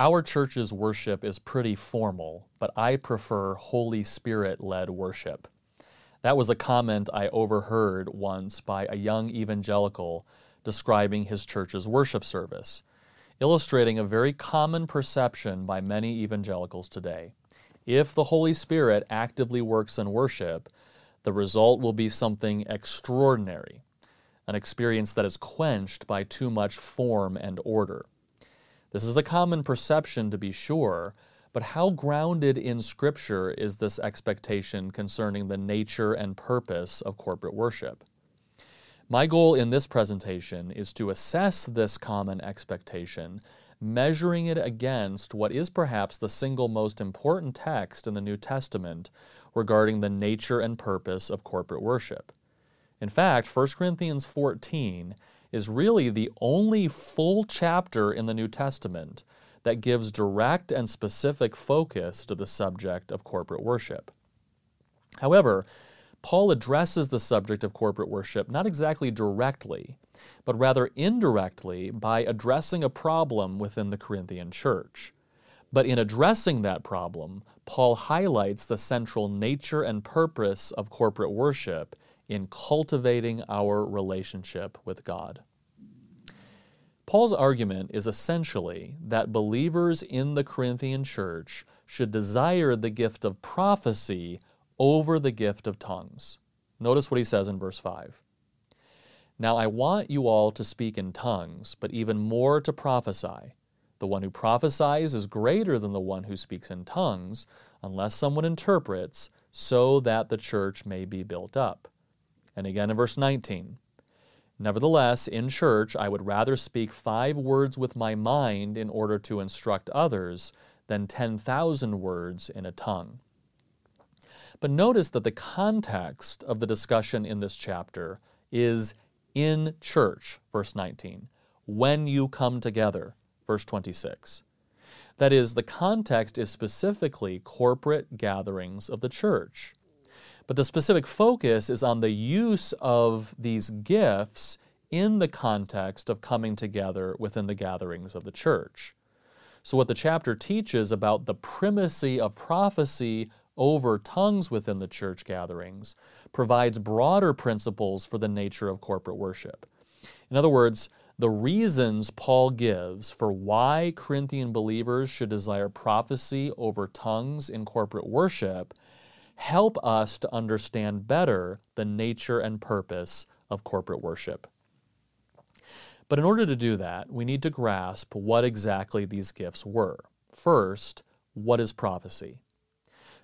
Our church's worship is pretty formal, but I prefer Holy Spirit led worship. That was a comment I overheard once by a young evangelical describing his church's worship service, illustrating a very common perception by many evangelicals today. If the Holy Spirit actively works in worship, the result will be something extraordinary, an experience that is quenched by too much form and order. This is a common perception, to be sure, but how grounded in Scripture is this expectation concerning the nature and purpose of corporate worship? My goal in this presentation is to assess this common expectation, measuring it against what is perhaps the single most important text in the New Testament regarding the nature and purpose of corporate worship. In fact, 1 Corinthians 14 is really the only full chapter in the New Testament that gives direct and specific focus to the subject of corporate worship. However, Paul addresses the subject of corporate worship not exactly directly, but rather indirectly by addressing a problem within the Corinthian church. But in addressing that problem, Paul highlights the central nature and purpose of corporate worship in cultivating our relationship with God. Paul's argument is essentially that believers in the Corinthian church should desire the gift of prophecy over the gift of tongues. Notice what he says in verse 5. Now I want you all to speak in tongues, but even more to prophesy. The one who prophesies is greater than the one who speaks in tongues, unless someone interprets, so that the church may be built up. And again in verse 19 Nevertheless, in church, I would rather speak five words with my mind in order to instruct others than 10,000 words in a tongue. But notice that the context of the discussion in this chapter is in church, verse 19, when you come together, verse 26. That is, the context is specifically corporate gatherings of the church. But the specific focus is on the use of these gifts in the context of coming together within the gatherings of the church. So, what the chapter teaches about the primacy of prophecy over tongues within the church gatherings provides broader principles for the nature of corporate worship. In other words, the reasons Paul gives for why Corinthian believers should desire prophecy over tongues in corporate worship help us to understand better the nature and purpose of corporate worship. But in order to do that, we need to grasp what exactly these gifts were. First, what is prophecy?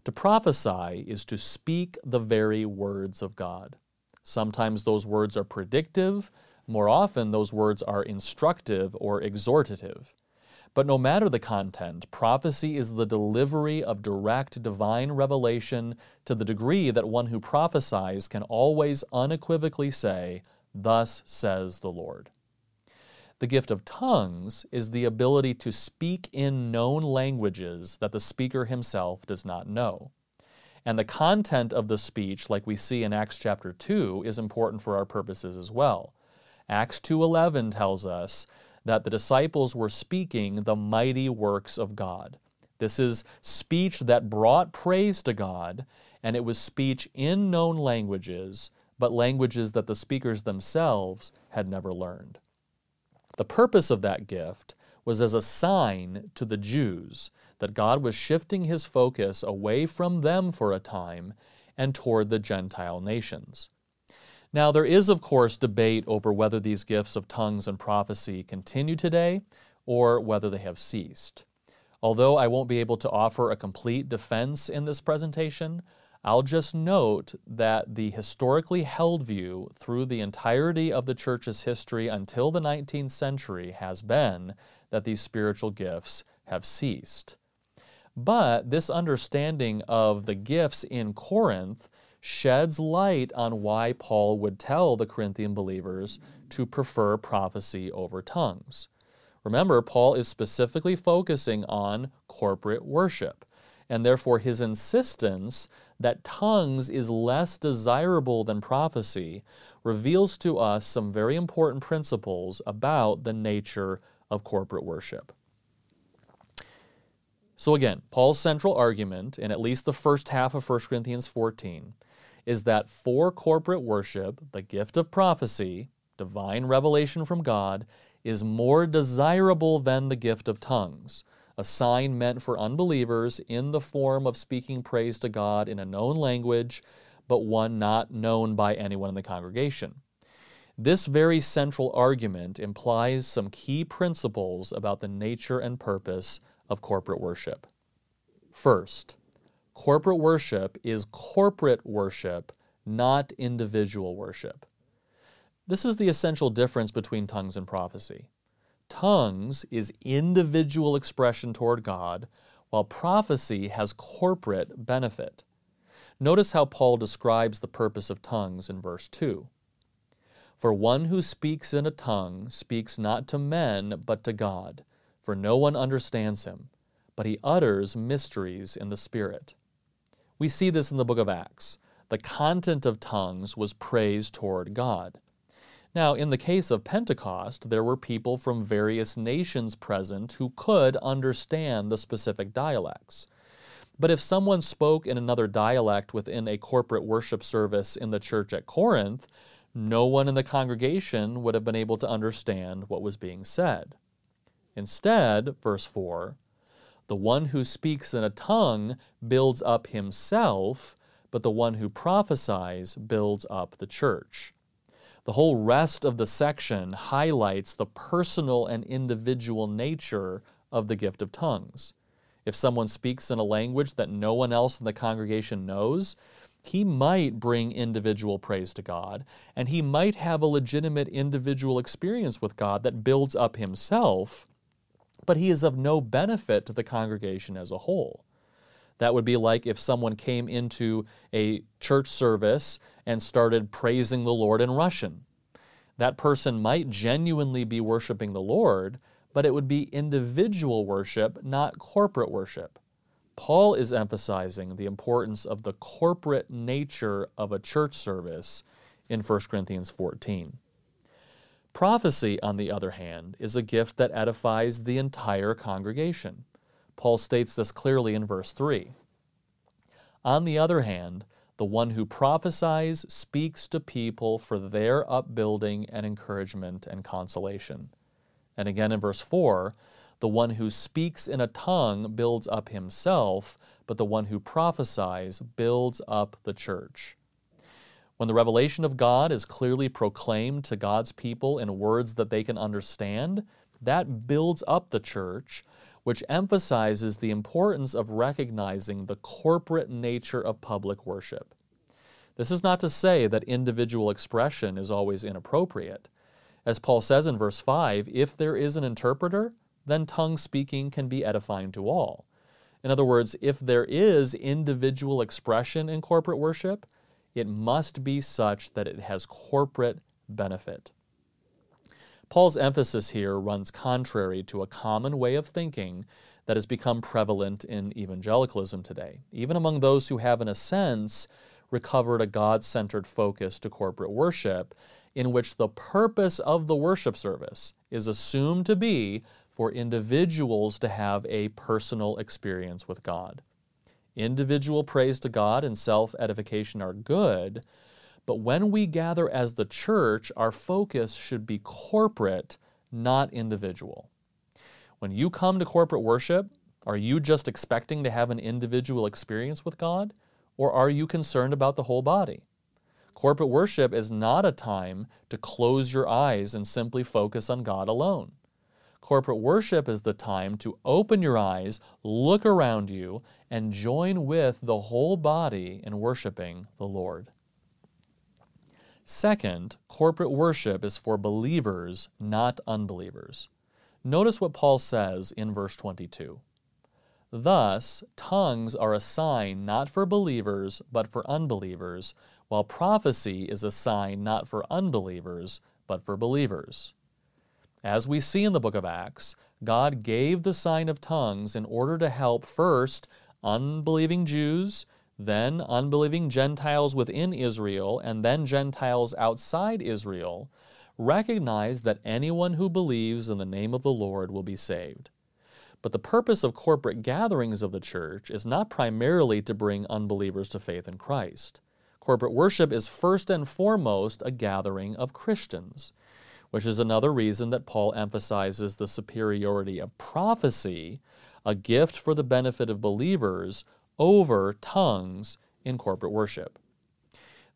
To prophesy is to speak the very words of God. Sometimes those words are predictive, more often, those words are instructive or exhortative. But no matter the content, prophecy is the delivery of direct divine revelation to the degree that one who prophesies can always unequivocally say, Thus says the Lord. The gift of tongues is the ability to speak in known languages that the speaker himself does not know. And the content of the speech, like we see in Acts chapter 2, is important for our purposes as well. Acts 2:11 tells us that the disciples were speaking the mighty works of God. This is speech that brought praise to God, and it was speech in known languages, but languages that the speakers themselves had never learned. The purpose of that gift was as a sign to the Jews that God was shifting his focus away from them for a time and toward the Gentile nations. Now, there is, of course, debate over whether these gifts of tongues and prophecy continue today or whether they have ceased. Although I won't be able to offer a complete defense in this presentation, I'll just note that the historically held view through the entirety of the church's history until the 19th century has been that these spiritual gifts have ceased. But this understanding of the gifts in Corinth sheds light on why Paul would tell the Corinthian believers to prefer prophecy over tongues. Remember, Paul is specifically focusing on corporate worship, and therefore his insistence that tongues is less desirable than prophecy reveals to us some very important principles about the nature of corporate worship. So again, Paul's central argument, in at least the first half of 1 Corinthians 14, is that for corporate worship, the gift of prophecy, divine revelation from God, is more desirable than the gift of tongues, a sign meant for unbelievers in the form of speaking praise to God in a known language, but one not known by anyone in the congregation. This very central argument implies some key principles about the nature and purpose of corporate worship. First, corporate worship is corporate worship, not individual worship. This is the essential difference between tongues and prophecy. Tongues is individual expression toward God, while prophecy has corporate benefit. Notice how Paul describes the purpose of tongues in verse 2. For one who speaks in a tongue speaks not to men, but to God for no one understands him, but he utters mysteries in the Spirit. We see this in the book of Acts. The content of tongues was praise toward God. Now, in the case of Pentecost, there were people from various nations present who could understand the specific dialects. But if someone spoke in another dialect within a corporate worship service in the church at Corinth, no one in the congregation would have been able to understand what was being said. Instead, verse 4, the one who speaks in a tongue builds up himself, but the one who prophesies builds up the church. The whole rest of the section highlights the personal and individual nature of the gift of tongues. If someone speaks in a language that no one else in the congregation knows, he might bring individual praise to God, and he might have a legitimate individual experience with God that builds up himself, but he is of no benefit to the congregation as a whole. That would be like if someone came into a church service and started praising the Lord in Russian. That person might genuinely be worshiping the Lord, but it would be individual worship, not corporate worship. Paul is emphasizing the importance of the corporate nature of a church service in 1 Corinthians 14. Prophecy, on the other hand, is a gift that edifies the entire congregation. Paul states this clearly in verse 3. On the other hand, the one who prophesies speaks to people for their upbuilding and encouragement and consolation. And again in verse 4, the one who speaks in a tongue builds up himself, but the one who prophesies builds up the church. When the revelation of God is clearly proclaimed to God's people in words that they can understand, that builds up the church, which emphasizes the importance of recognizing the corporate nature of public worship. This is not to say that individual expression is always inappropriate. As Paul says in verse 5, if there is an interpreter, then tongue speaking can be edifying to all. In other words, if there is individual expression in corporate worship, it must be such that it has corporate benefit. Paul's emphasis here runs contrary to a common way of thinking that has become prevalent in evangelicalism today, even among those who have, in a sense, recovered a God centered focus to corporate worship, in which the purpose of the worship service is assumed to be for individuals to have a personal experience with God. Individual praise to God and self edification are good, but when we gather as the church, our focus should be corporate, not individual. When you come to corporate worship, are you just expecting to have an individual experience with God, or are you concerned about the whole body? Corporate worship is not a time to close your eyes and simply focus on God alone. Corporate worship is the time to open your eyes, look around you, and join with the whole body in worshiping the Lord. Second, corporate worship is for believers, not unbelievers. Notice what Paul says in verse 22. Thus, tongues are a sign not for believers, but for unbelievers, while prophecy is a sign not for unbelievers, but for believers. As we see in the book of Acts, God gave the sign of tongues in order to help first unbelieving Jews, then unbelieving Gentiles within Israel, and then Gentiles outside Israel recognize that anyone who believes in the name of the Lord will be saved. But the purpose of corporate gatherings of the church is not primarily to bring unbelievers to faith in Christ. Corporate worship is first and foremost a gathering of Christians, which is another reason that Paul emphasizes the superiority of prophecy, a gift for the benefit of believers, over tongues in corporate worship.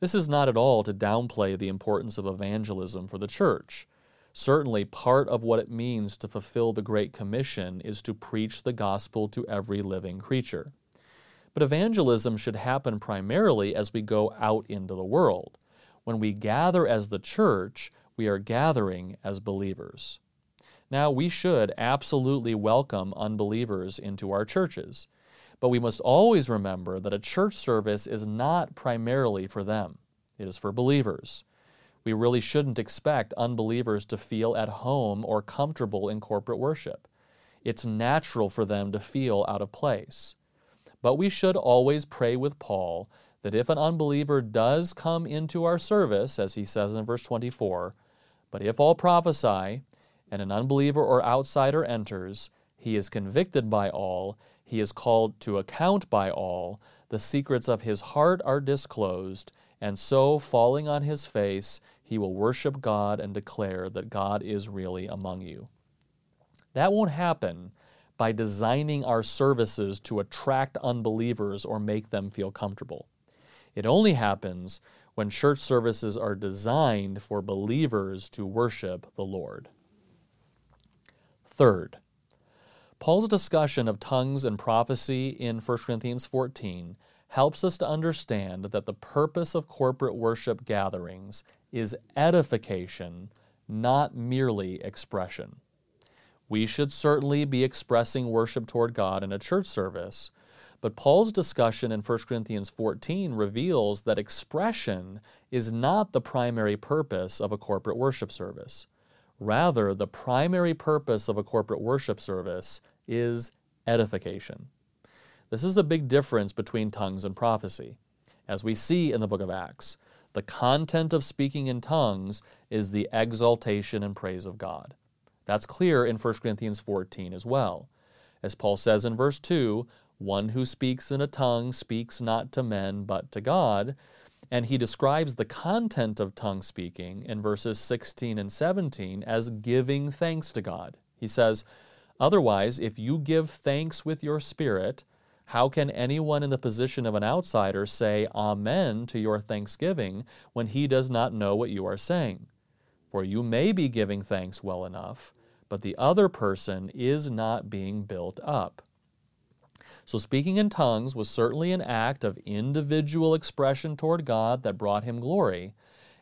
This is not at all to downplay the importance of evangelism for the church. Certainly, part of what it means to fulfill the Great Commission is to preach the gospel to every living creature. But evangelism should happen primarily as we go out into the world. When we gather as the church, we are gathering as believers. Now, we should absolutely welcome unbelievers into our churches. But we must always remember that a church service is not primarily for them, it is for believers. We really shouldn't expect unbelievers to feel at home or comfortable in corporate worship. It's natural for them to feel out of place. But we should always pray with Paul that if an unbeliever does come into our service, as he says in verse 24, but if all prophesy, and an unbeliever or outsider enters, he is convicted by all, he is called to account by all. The secrets of his heart are disclosed, and so, falling on his face, he will worship God and declare that God is really among you. That won't happen by designing our services to attract unbelievers or make them feel comfortable. It only happens when church services are designed for believers to worship the Lord. Third, Paul's discussion of tongues and prophecy in 1 Corinthians 14 helps us to understand that the purpose of corporate worship gatherings is edification, not merely expression. We should certainly be expressing worship toward God in a church service, but Paul's discussion in 1 Corinthians 14 reveals that expression is not the primary purpose of a corporate worship service. Rather, the primary purpose of a corporate worship service is edification. This is a big difference between tongues and prophecy. As we see in the book of Acts, the content of speaking in tongues is the exaltation and praise of God. That's clear in 1 Corinthians 14 as well. As Paul says in verse 2, one who speaks in a tongue speaks not to men but to God. And he describes the content of tongue speaking in verses 16 and 17 as giving thanks to God. He says, Otherwise, if you give thanks with your spirit, how can anyone in the position of an outsider say Amen to your thanksgiving when he does not know what you are saying? For you may be giving thanks well enough, but the other person is not being built up. So, speaking in tongues was certainly an act of individual expression toward God that brought him glory.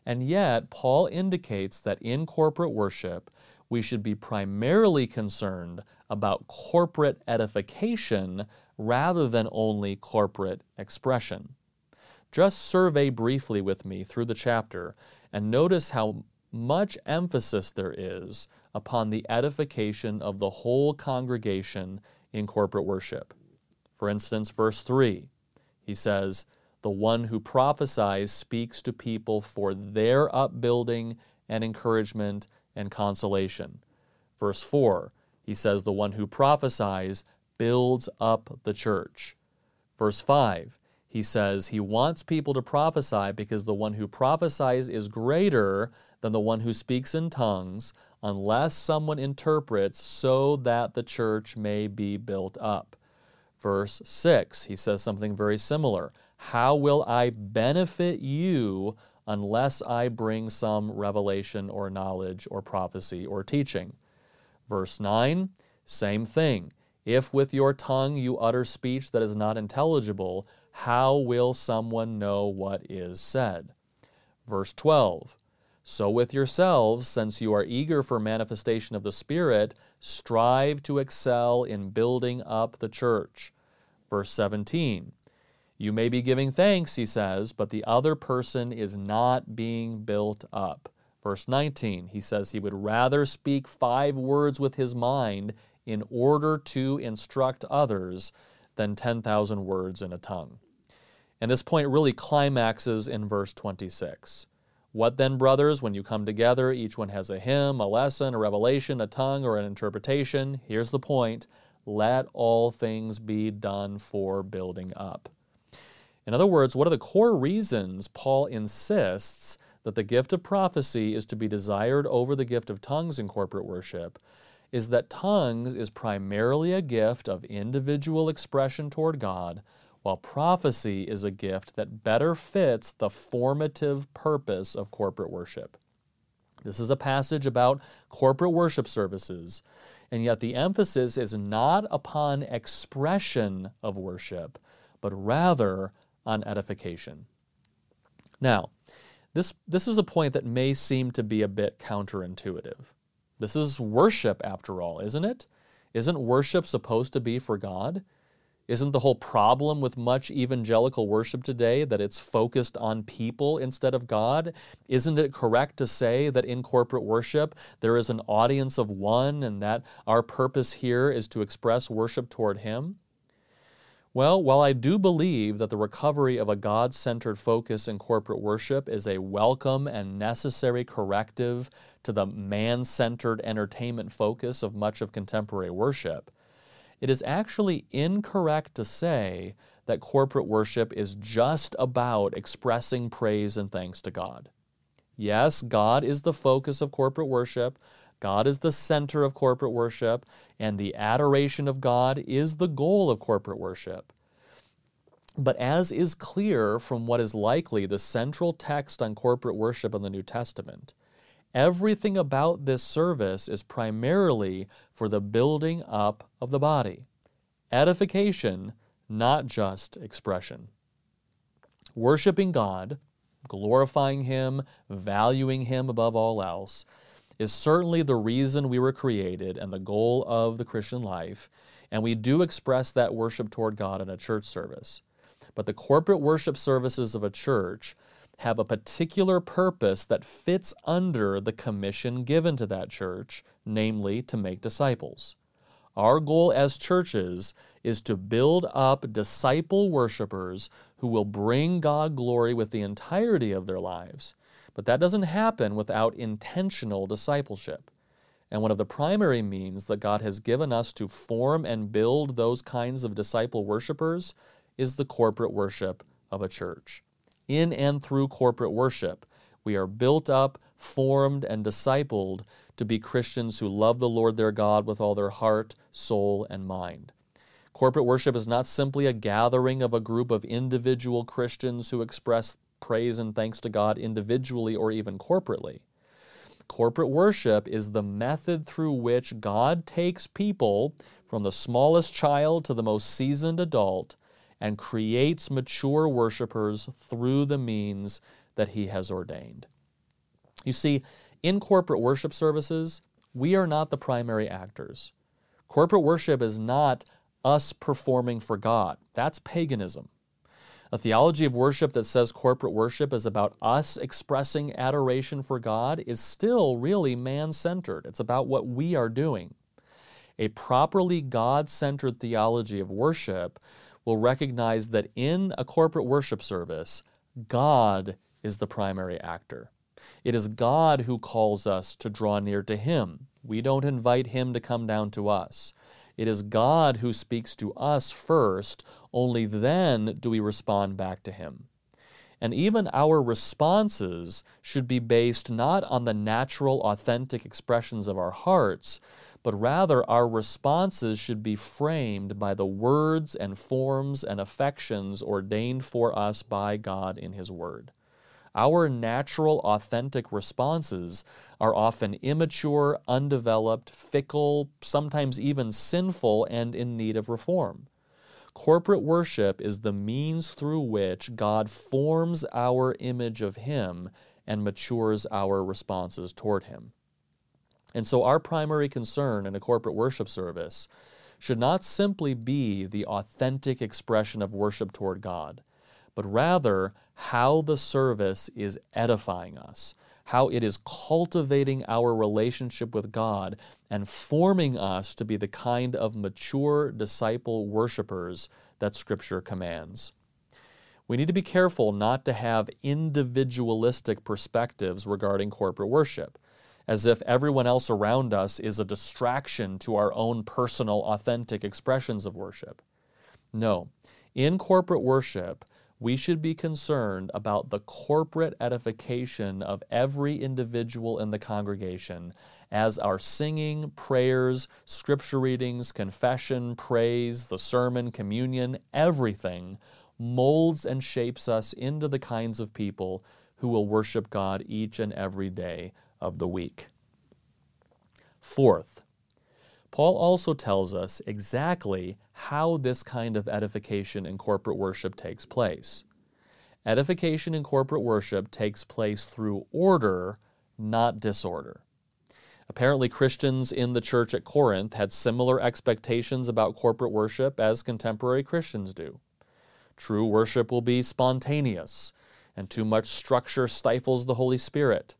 And yet, Paul indicates that in corporate worship, we should be primarily concerned about corporate edification rather than only corporate expression. Just survey briefly with me through the chapter and notice how much emphasis there is upon the edification of the whole congregation in corporate worship. For instance, verse 3, he says, The one who prophesies speaks to people for their upbuilding and encouragement and consolation. Verse 4, he says, The one who prophesies builds up the church. Verse 5, he says he wants people to prophesy because the one who prophesies is greater than the one who speaks in tongues, unless someone interprets so that the church may be built up. Verse 6, he says something very similar. How will I benefit you unless I bring some revelation or knowledge or prophecy or teaching. Verse 9, same thing. If with your tongue you utter speech that is not intelligible, how will someone know what is said? Verse 12, so with yourselves, since you are eager for manifestation of the Spirit, strive to excel in building up the church. Verse 17, you may be giving thanks, he says, but the other person is not being built up. Verse 19, he says he would rather speak five words with his mind in order to instruct others than 10,000 words in a tongue. And this point really climaxes in verse 26. What then, brothers, when you come together, each one has a hymn, a lesson, a revelation, a tongue, or an interpretation? Here's the point let all things be done for building up. In other words, what are the core reasons Paul insists that the gift of prophecy is to be desired over the gift of tongues in corporate worship? Is that tongues is primarily a gift of individual expression toward God, while prophecy is a gift that better fits the formative purpose of corporate worship. This is a passage about corporate worship services, and yet the emphasis is not upon expression of worship, but rather on edification. Now, this, this is a point that may seem to be a bit counterintuitive. This is worship, after all, isn't it? Isn't worship supposed to be for God? Isn't the whole problem with much evangelical worship today that it's focused on people instead of God? Isn't it correct to say that in corporate worship there is an audience of one and that our purpose here is to express worship toward Him? Well, while I do believe that the recovery of a God centered focus in corporate worship is a welcome and necessary corrective to the man centered entertainment focus of much of contemporary worship, it is actually incorrect to say that corporate worship is just about expressing praise and thanks to God. Yes, God is the focus of corporate worship. God is the center of corporate worship, and the adoration of God is the goal of corporate worship. But as is clear from what is likely the central text on corporate worship in the New Testament, Everything about this service is primarily for the building up of the body. Edification, not just expression. Worshipping God, glorifying Him, valuing Him above all else, is certainly the reason we were created and the goal of the Christian life, and we do express that worship toward God in a church service. But the corporate worship services of a church have a particular purpose that fits under the commission given to that church, namely to make disciples. Our goal as churches is to build up disciple worshipers who will bring God glory with the entirety of their lives. But that doesn't happen without intentional discipleship. And one of the primary means that God has given us to form and build those kinds of disciple worshipers is the corporate worship of a church in and through corporate worship. We are built up, formed, and discipled to be Christians who love the Lord their God with all their heart, soul, and mind. Corporate worship is not simply a gathering of a group of individual Christians who express praise and thanks to God individually or even corporately. Corporate worship is the method through which God takes people, from the smallest child to the most seasoned adult, and creates mature worshipers through the means that He has ordained. You see, in corporate worship services, we are not the primary actors. Corporate worship is not us performing for God. That's paganism. A theology of worship that says corporate worship is about us expressing adoration for God is still really man centered. It's about what we are doing. A properly God centered theology of worship will recognize that in a corporate worship service, God is the primary actor. It is God who calls us to draw near to Him. We don't invite Him to come down to us. It is God who speaks to us first, only then do we respond back to Him. And even our responses should be based not on the natural, authentic expressions of our hearts, but rather our responses should be framed by the words and forms and affections ordained for us by God in His Word. Our natural, authentic responses are often immature, undeveloped, fickle, sometimes even sinful, and in need of reform. Corporate worship is the means through which God forms our image of Him and matures our responses toward Him. And so, our primary concern in a corporate worship service should not simply be the authentic expression of worship toward God, but rather how the service is edifying us, how it is cultivating our relationship with God and forming us to be the kind of mature disciple worshipers that Scripture commands. We need to be careful not to have individualistic perspectives regarding corporate worship as if everyone else around us is a distraction to our own personal, authentic expressions of worship. No, in corporate worship, we should be concerned about the corporate edification of every individual in the congregation as our singing, prayers, scripture readings, confession, praise, the sermon, communion, everything molds and shapes us into the kinds of people who will worship God each and every day of the week. Fourth, Paul also tells us exactly how this kind of edification in corporate worship takes place. Edification in corporate worship takes place through order, not disorder. Apparently, Christians in the church at Corinth had similar expectations about corporate worship as contemporary Christians do. True worship will be spontaneous, and too much structure stifles the Holy Spirit.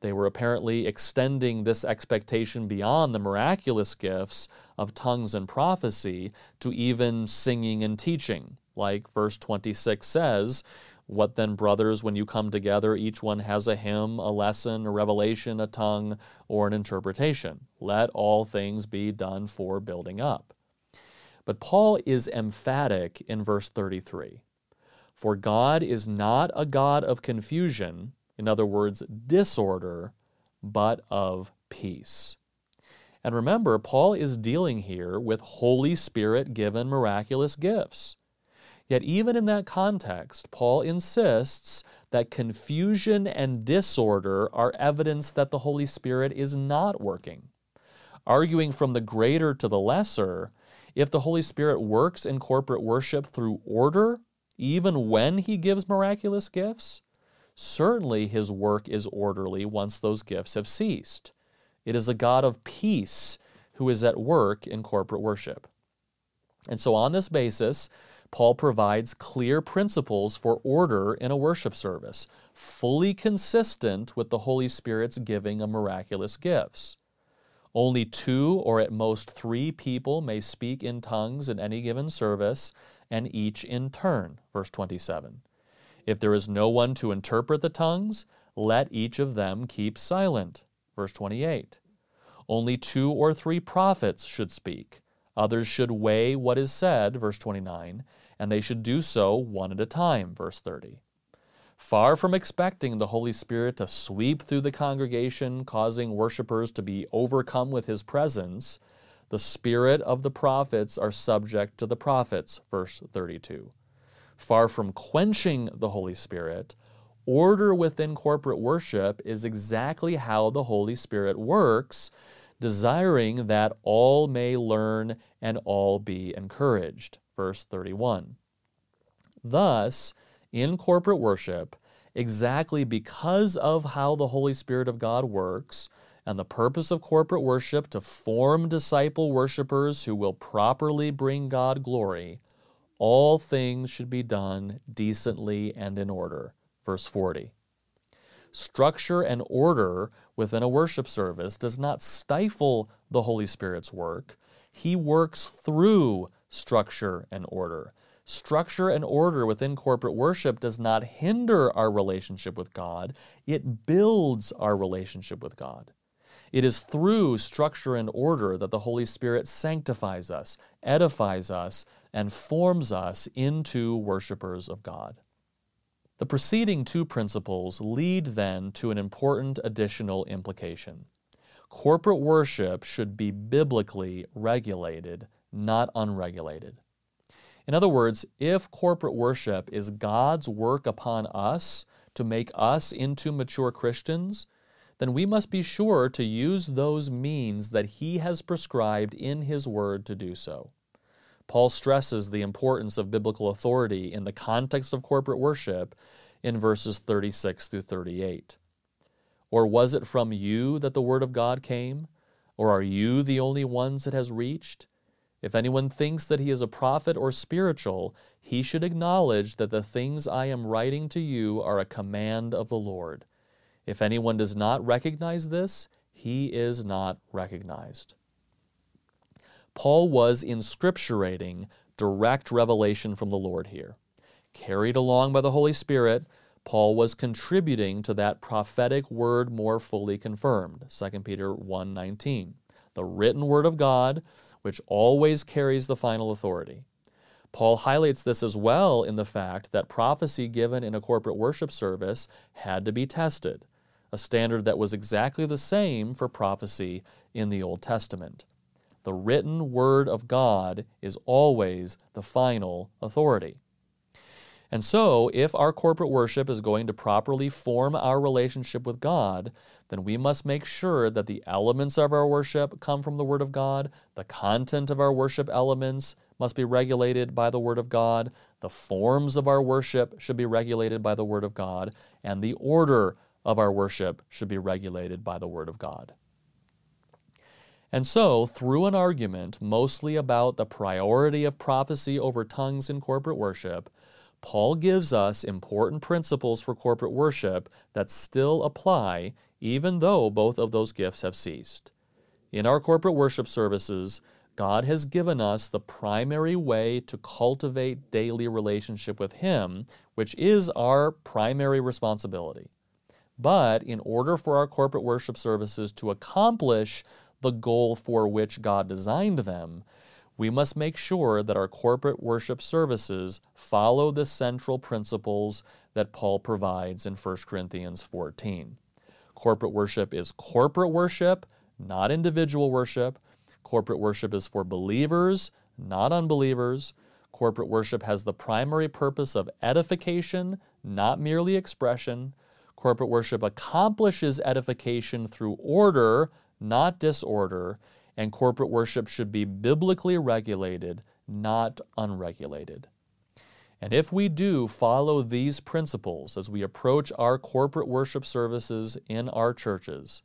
They were apparently extending this expectation beyond the miraculous gifts of tongues and prophecy to even singing and teaching. Like verse 26 says, What then, brothers, when you come together, each one has a hymn, a lesson, a revelation, a tongue, or an interpretation. Let all things be done for building up. But Paul is emphatic in verse 33 For God is not a God of confusion in other words, disorder, but of peace. And remember, Paul is dealing here with Holy Spirit given miraculous gifts. Yet, even in that context, Paul insists that confusion and disorder are evidence that the Holy Spirit is not working. Arguing from the greater to the lesser, if the Holy Spirit works in corporate worship through order, even when he gives miraculous gifts, Certainly his work is orderly once those gifts have ceased. It is a God of peace who is at work in corporate worship. And so, on this basis, Paul provides clear principles for order in a worship service, fully consistent with the Holy Spirit's giving of miraculous gifts. Only two or at most three people may speak in tongues in any given service, and each in turn. Verse 27. If there is no one to interpret the tongues, let each of them keep silent. Verse 28. Only two or three prophets should speak. Others should weigh what is said, verse 29, and they should do so one at a time, verse 30. Far from expecting the Holy Spirit to sweep through the congregation, causing worshippers to be overcome with his presence, the spirit of the prophets are subject to the prophets, verse 32 far from quenching the Holy Spirit, order within corporate worship is exactly how the Holy Spirit works, desiring that all may learn and all be encouraged. Verse 31. Thus, in corporate worship, exactly because of how the Holy Spirit of God works, and the purpose of corporate worship to form disciple worshipers who will properly bring God glory, all things should be done decently and in order. Verse 40. Structure and order within a worship service does not stifle the Holy Spirit's work. He works through structure and order. Structure and order within corporate worship does not hinder our relationship with God, it builds our relationship with God. It is through structure and order that the Holy Spirit sanctifies us, edifies us, and forms us into worshipers of God. The preceding two principles lead then to an important additional implication. Corporate worship should be biblically regulated, not unregulated. In other words, if corporate worship is God's work upon us to make us into mature Christians, then we must be sure to use those means that He has prescribed in His Word to do so. Paul stresses the importance of biblical authority in the context of corporate worship in verses 36 through 38. Or was it from you that the Word of God came? Or are you the only ones it has reached? If anyone thinks that he is a prophet or spiritual, he should acknowledge that the things I am writing to you are a command of the Lord. If anyone does not recognize this, he is not recognized. Paul was inscripturating direct revelation from the Lord here. Carried along by the Holy Spirit, Paul was contributing to that prophetic word more fully confirmed. 2 Peter 1:19. The written word of God, which always carries the final authority. Paul highlights this as well in the fact that prophecy given in a corporate worship service had to be tested, a standard that was exactly the same for prophecy in the Old Testament. The written word of God is always the final authority. And so, if our corporate worship is going to properly form our relationship with God, then we must make sure that the elements of our worship come from the Word of God, the content of our worship elements must be regulated by the Word of God, the forms of our worship should be regulated by the Word of God, and the order of our worship should be regulated by the Word of God. And so, through an argument mostly about the priority of prophecy over tongues in corporate worship, Paul gives us important principles for corporate worship that still apply even though both of those gifts have ceased. In our corporate worship services, God has given us the primary way to cultivate daily relationship with Him, which is our primary responsibility. But in order for our corporate worship services to accomplish the goal for which God designed them, we must make sure that our corporate worship services follow the central principles that Paul provides in 1 Corinthians 14. Corporate worship is corporate worship, not individual worship. Corporate worship is for believers, not unbelievers. Corporate worship has the primary purpose of edification, not merely expression. Corporate worship accomplishes edification through order, not disorder and corporate worship should be biblically regulated, not unregulated. And if we do follow these principles as we approach our corporate worship services in our churches,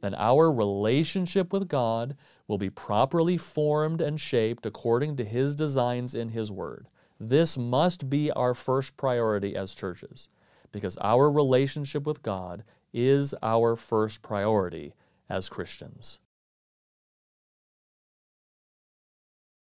then our relationship with God will be properly formed and shaped according to His designs in His Word. This must be our first priority as churches, because our relationship with God is our first priority as Christians.